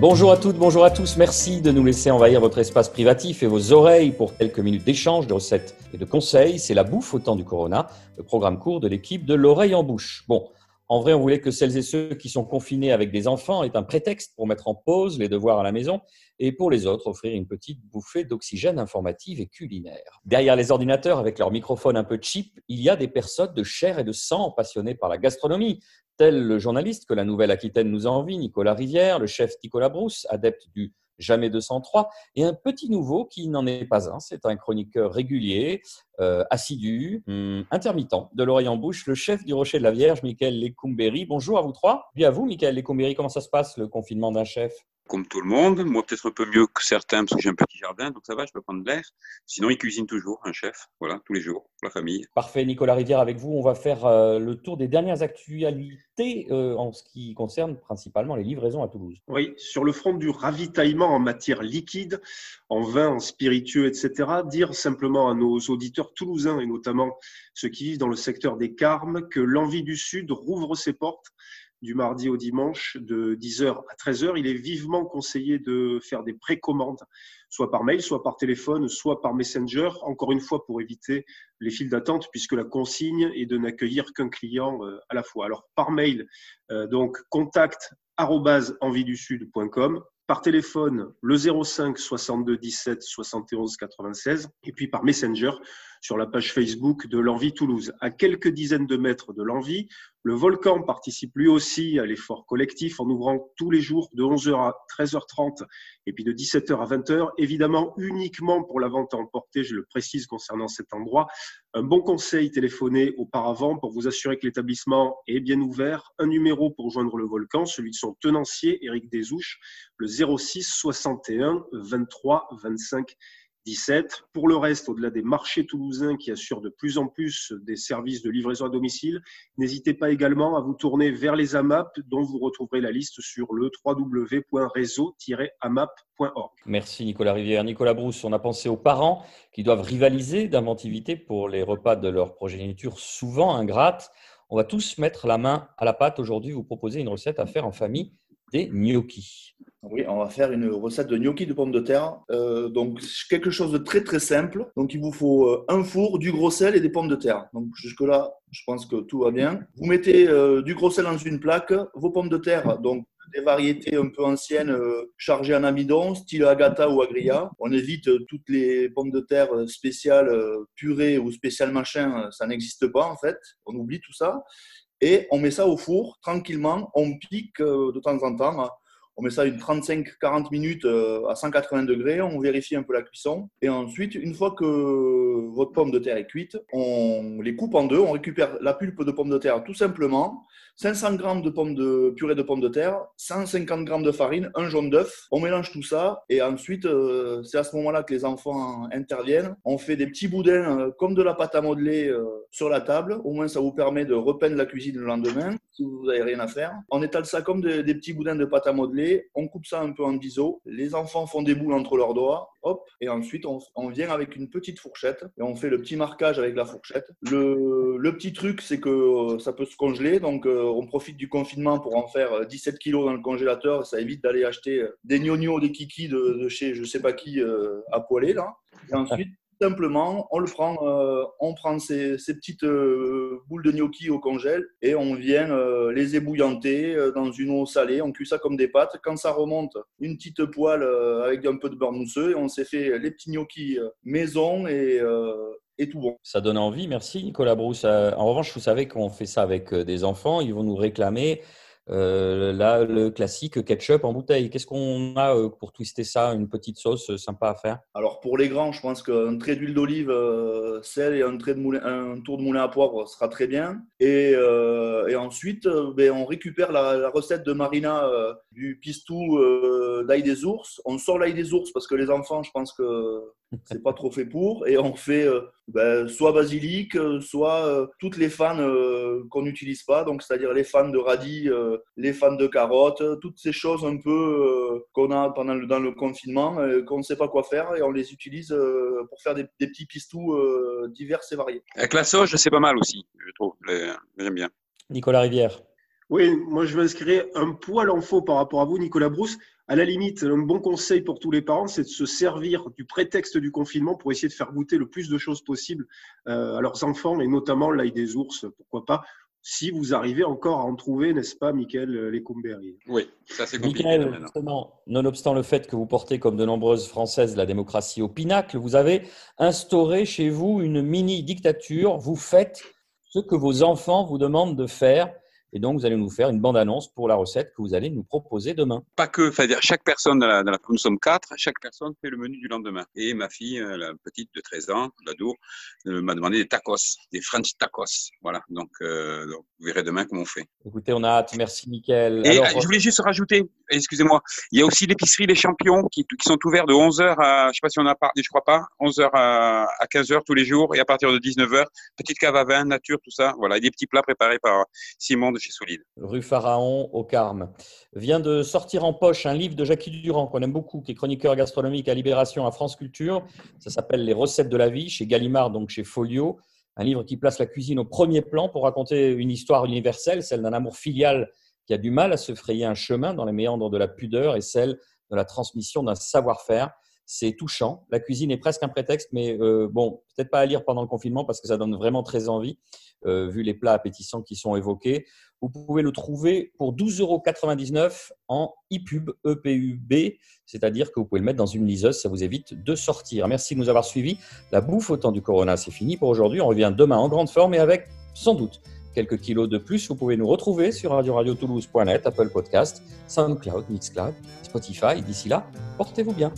Bonjour à toutes, bonjour à tous. Merci de nous laisser envahir votre espace privatif et vos oreilles pour quelques minutes d'échange, de recettes et de conseils. C'est la bouffe au temps du corona, le programme court de l'équipe de l'oreille en bouche. Bon, en vrai, on voulait que celles et ceux qui sont confinés avec des enfants aient un prétexte pour mettre en pause les devoirs à la maison et pour les autres offrir une petite bouffée d'oxygène informative et culinaire. Derrière les ordinateurs, avec leur microphone un peu cheap, il y a des personnes de chair et de sang passionnées par la gastronomie, tel le journaliste que la Nouvelle-Aquitaine nous envie, Nicolas Rivière, le chef Nicolas Brousse, adepte du jamais 203, et un petit nouveau qui n'en est pas un. C'est un chroniqueur régulier, euh, assidu, hum, intermittent, de l'oreille en bouche, le chef du Rocher de la Vierge, Michael Lecumberi. Bonjour à vous trois. Bien à vous, Michael Lecumberi, comment ça se passe le confinement d'un chef? Comme tout le monde. Moi, peut-être un peu mieux que certains parce que j'ai un petit jardin, donc ça va, je peux prendre de l'air. Sinon, il cuisine toujours, un chef, voilà, tous les jours, pour la famille. Parfait, Nicolas Rivière, avec vous, on va faire euh, le tour des dernières actualités euh, en ce qui concerne principalement les livraisons à Toulouse. Oui, sur le front du ravitaillement en matière liquide, en vin, en spiritueux, etc., dire simplement à nos auditeurs toulousains et notamment ceux qui vivent dans le secteur des Carmes que l'envie du Sud rouvre ses portes du mardi au dimanche de 10h à 13h. Il est vivement conseillé de faire des précommandes, soit par mail, soit par téléphone, soit par Messenger, encore une fois pour éviter les files d'attente, puisque la consigne est de n'accueillir qu'un client euh, à la fois. Alors par mail, euh, donc contact sud.com par téléphone le 05 62 17 71 96 et puis par Messenger sur la page Facebook de l'Envie Toulouse. À quelques dizaines de mètres de l'Envie, le volcan participe lui aussi à l'effort collectif en ouvrant tous les jours de 11h à 13h30 et puis de 17h à 20h, évidemment uniquement pour la vente à emporter, je le précise concernant cet endroit. Un bon conseil téléphoné auparavant pour vous assurer que l'établissement est bien ouvert. Un numéro pour joindre le volcan, celui de son tenancier, Éric Desouches, le 06 61 23 25 17. Pour le reste, au-delà des marchés toulousains qui assurent de plus en plus des services de livraison à domicile, n'hésitez pas également à vous tourner vers les AMAP dont vous retrouverez la liste sur le www.réseau-amap.org. Merci Nicolas Rivière. Nicolas Brousse, on a pensé aux parents qui doivent rivaliser d'inventivité pour les repas de leur progéniture souvent ingrate. On va tous mettre la main à la pâte aujourd'hui, vous proposer une recette à faire en famille des gnocchis. Oui, on va faire une recette de gnocchi de pommes de terre. Euh, donc, quelque chose de très très simple. Donc, il vous faut euh, un four, du gros sel et des pommes de terre. Donc, jusque-là, je pense que tout va bien. Vous mettez euh, du gros sel dans une plaque, vos pommes de terre, donc des variétés un peu anciennes chargées en amidon, style agata ou agria. On évite toutes les pommes de terre spéciales purées ou spéciales machin, ça n'existe pas en fait. On oublie tout ça. Et on met ça au four tranquillement. On pique de temps en temps on met ça une 35-40 minutes euh, à 180 degrés, on vérifie un peu la cuisson. Et ensuite, une fois que votre pomme de terre est cuite, on les coupe en deux, on récupère la pulpe de pomme de terre tout simplement, 500 g de, pommes de purée de pommes de terre, 150 g de farine, un jaune d'œuf. On mélange tout ça et ensuite, euh, c'est à ce moment-là que les enfants interviennent. On fait des petits boudins euh, comme de la pâte à modeler sur la table. Au moins, ça vous permet de repeindre la cuisine le lendemain si vous n'avez rien à faire. On étale ça comme des petits boudins de pâte à modeler on coupe ça un peu en biseau, les enfants font des boules entre leurs doigts, hop, et ensuite on, vient avec une petite fourchette et on fait le petit marquage avec la fourchette. Le, petit truc, c'est que euh, ça peut se congeler, donc euh, on profite du confinement pour en faire 17 euh, kilos dans le congélateur, ça évite d'aller acheter des gnognos, des kikis de, chez je sais pas qui à poêler là. Et ensuite, simplement, on le prend, euh, on prend ces, petites euh, boules de gnocchi au congèle et on vient euh, les ébouillanter dans une eau salée. On cuit ça comme des pâtes. Quand ça remonte, une petite poêle avec un peu de beurre mousseux et on s'est fait les petits gnocchis maison et, et tout bon. Ça donne envie, merci Nicolas Brousse. En revanche, vous savez qu'on fait ça avec des enfants, ils vont nous réclamer euh, là, le classique ketchup en bouteille. Qu'est-ce qu'on a euh, pour twister ça Une petite sauce euh, sympa à faire? Alors, pour les grands, je pense qu'un trait d'huile d'olive, sel et un, trait de moulin, un tour de moulin à poivre sera très bien. Et, ensuite, ben, on récupère la, recette de Marina du pistou d'ail des ours. On sort l'ail des ours parce que les enfants, je pense que c'est pas trop fait pour. Et on fait ben, soit basilic, soit toutes les fans qu'on n'utilise pas. Donc, c'est-à-dire les fans de radis les fans de carottes, toutes ces choses un peu euh, qu'on a pendant le, dans le confinement, euh, qu'on ne sait pas quoi faire et on les utilise euh, pour faire des, petits pistous divers et variés. Avec la sauce, c'est pas mal aussi, je trouve. J'aime bien. Nicolas Rivière. Oui, moi je m'inscrire un poil en faux par rapport à vous, Nicolas Brousse. À la limite, un bon conseil pour tous les parents, c'est de se servir du prétexte du confinement pour essayer de faire goûter le plus de choses possible euh, à leurs enfants, et notamment l'ail des ours, pourquoi pas, si vous arrivez encore à en trouver, n'est-ce pas, Michael Lecoumberry Oui, ça c'est compliqué. Michael, justement, nonobstant le fait que vous portez, comme de nombreuses Françaises, la démocratie au pinacle, vous avez instauré chez vous une mini-dictature. Vous faites ce que vos enfants vous demandent de faire et donc, vous allez nous faire une bande-annonce pour la recette que vous allez nous proposer demain. Pas que, c'est-à-dire chaque personne, dans la, dans la, nous sommes quatre, chaque personne fait le menu du lendemain. Et ma fille, euh, la petite de 13 ans, l'ado, euh, m'a demandé des tacos, des French tacos. Voilà, donc, euh, donc, vous verrez demain comment on fait. Écoutez, on a hâte. Merci, Mickaël. Et Alors, je voulais juste rajouter, excusez-moi, il y a aussi l'épicerie Les Champions qui, qui, sont ouverts de 11h à, je sais pas si on a parlé, je crois pas, 11h à, à 15h tous les jours et à partir de 19h, petite cave à vin, nature, tout ça. Voilà, et des petits plats préparés par Simon Rue Pharaon au Carme. Vient de sortir en poche un livre de Jackie Durand qu'on aime beaucoup, qui est chroniqueur gastronomique à Libération à France Culture. Ça s'appelle Les recettes de la vie chez Gallimard, donc chez Folio. Un livre qui place la cuisine au premier plan pour raconter une histoire universelle, celle d'un amour filial qui a du mal à se frayer un chemin dans les méandres de la pudeur et celle de la transmission d'un savoir-faire. C'est touchant. La cuisine est presque un prétexte, mais euh, bon, peut-être pas à lire pendant le confinement parce que ça donne vraiment très envie, euh, vu les plats appétissants qui sont évoqués. Vous pouvez le trouver pour 12,99 euros en EPUB, EPUB, c'est-à-dire que vous pouvez le mettre dans une liseuse, ça vous évite de sortir. Merci de nous avoir suivis. La bouffe au temps du Corona, c'est fini pour aujourd'hui. On revient demain en grande forme et avec, sans doute, quelques kilos de plus. Vous pouvez nous retrouver sur radio-radio-toulouse.net, Apple Podcast, SoundCloud, Mixcloud, Spotify. D'ici là, portez-vous bien.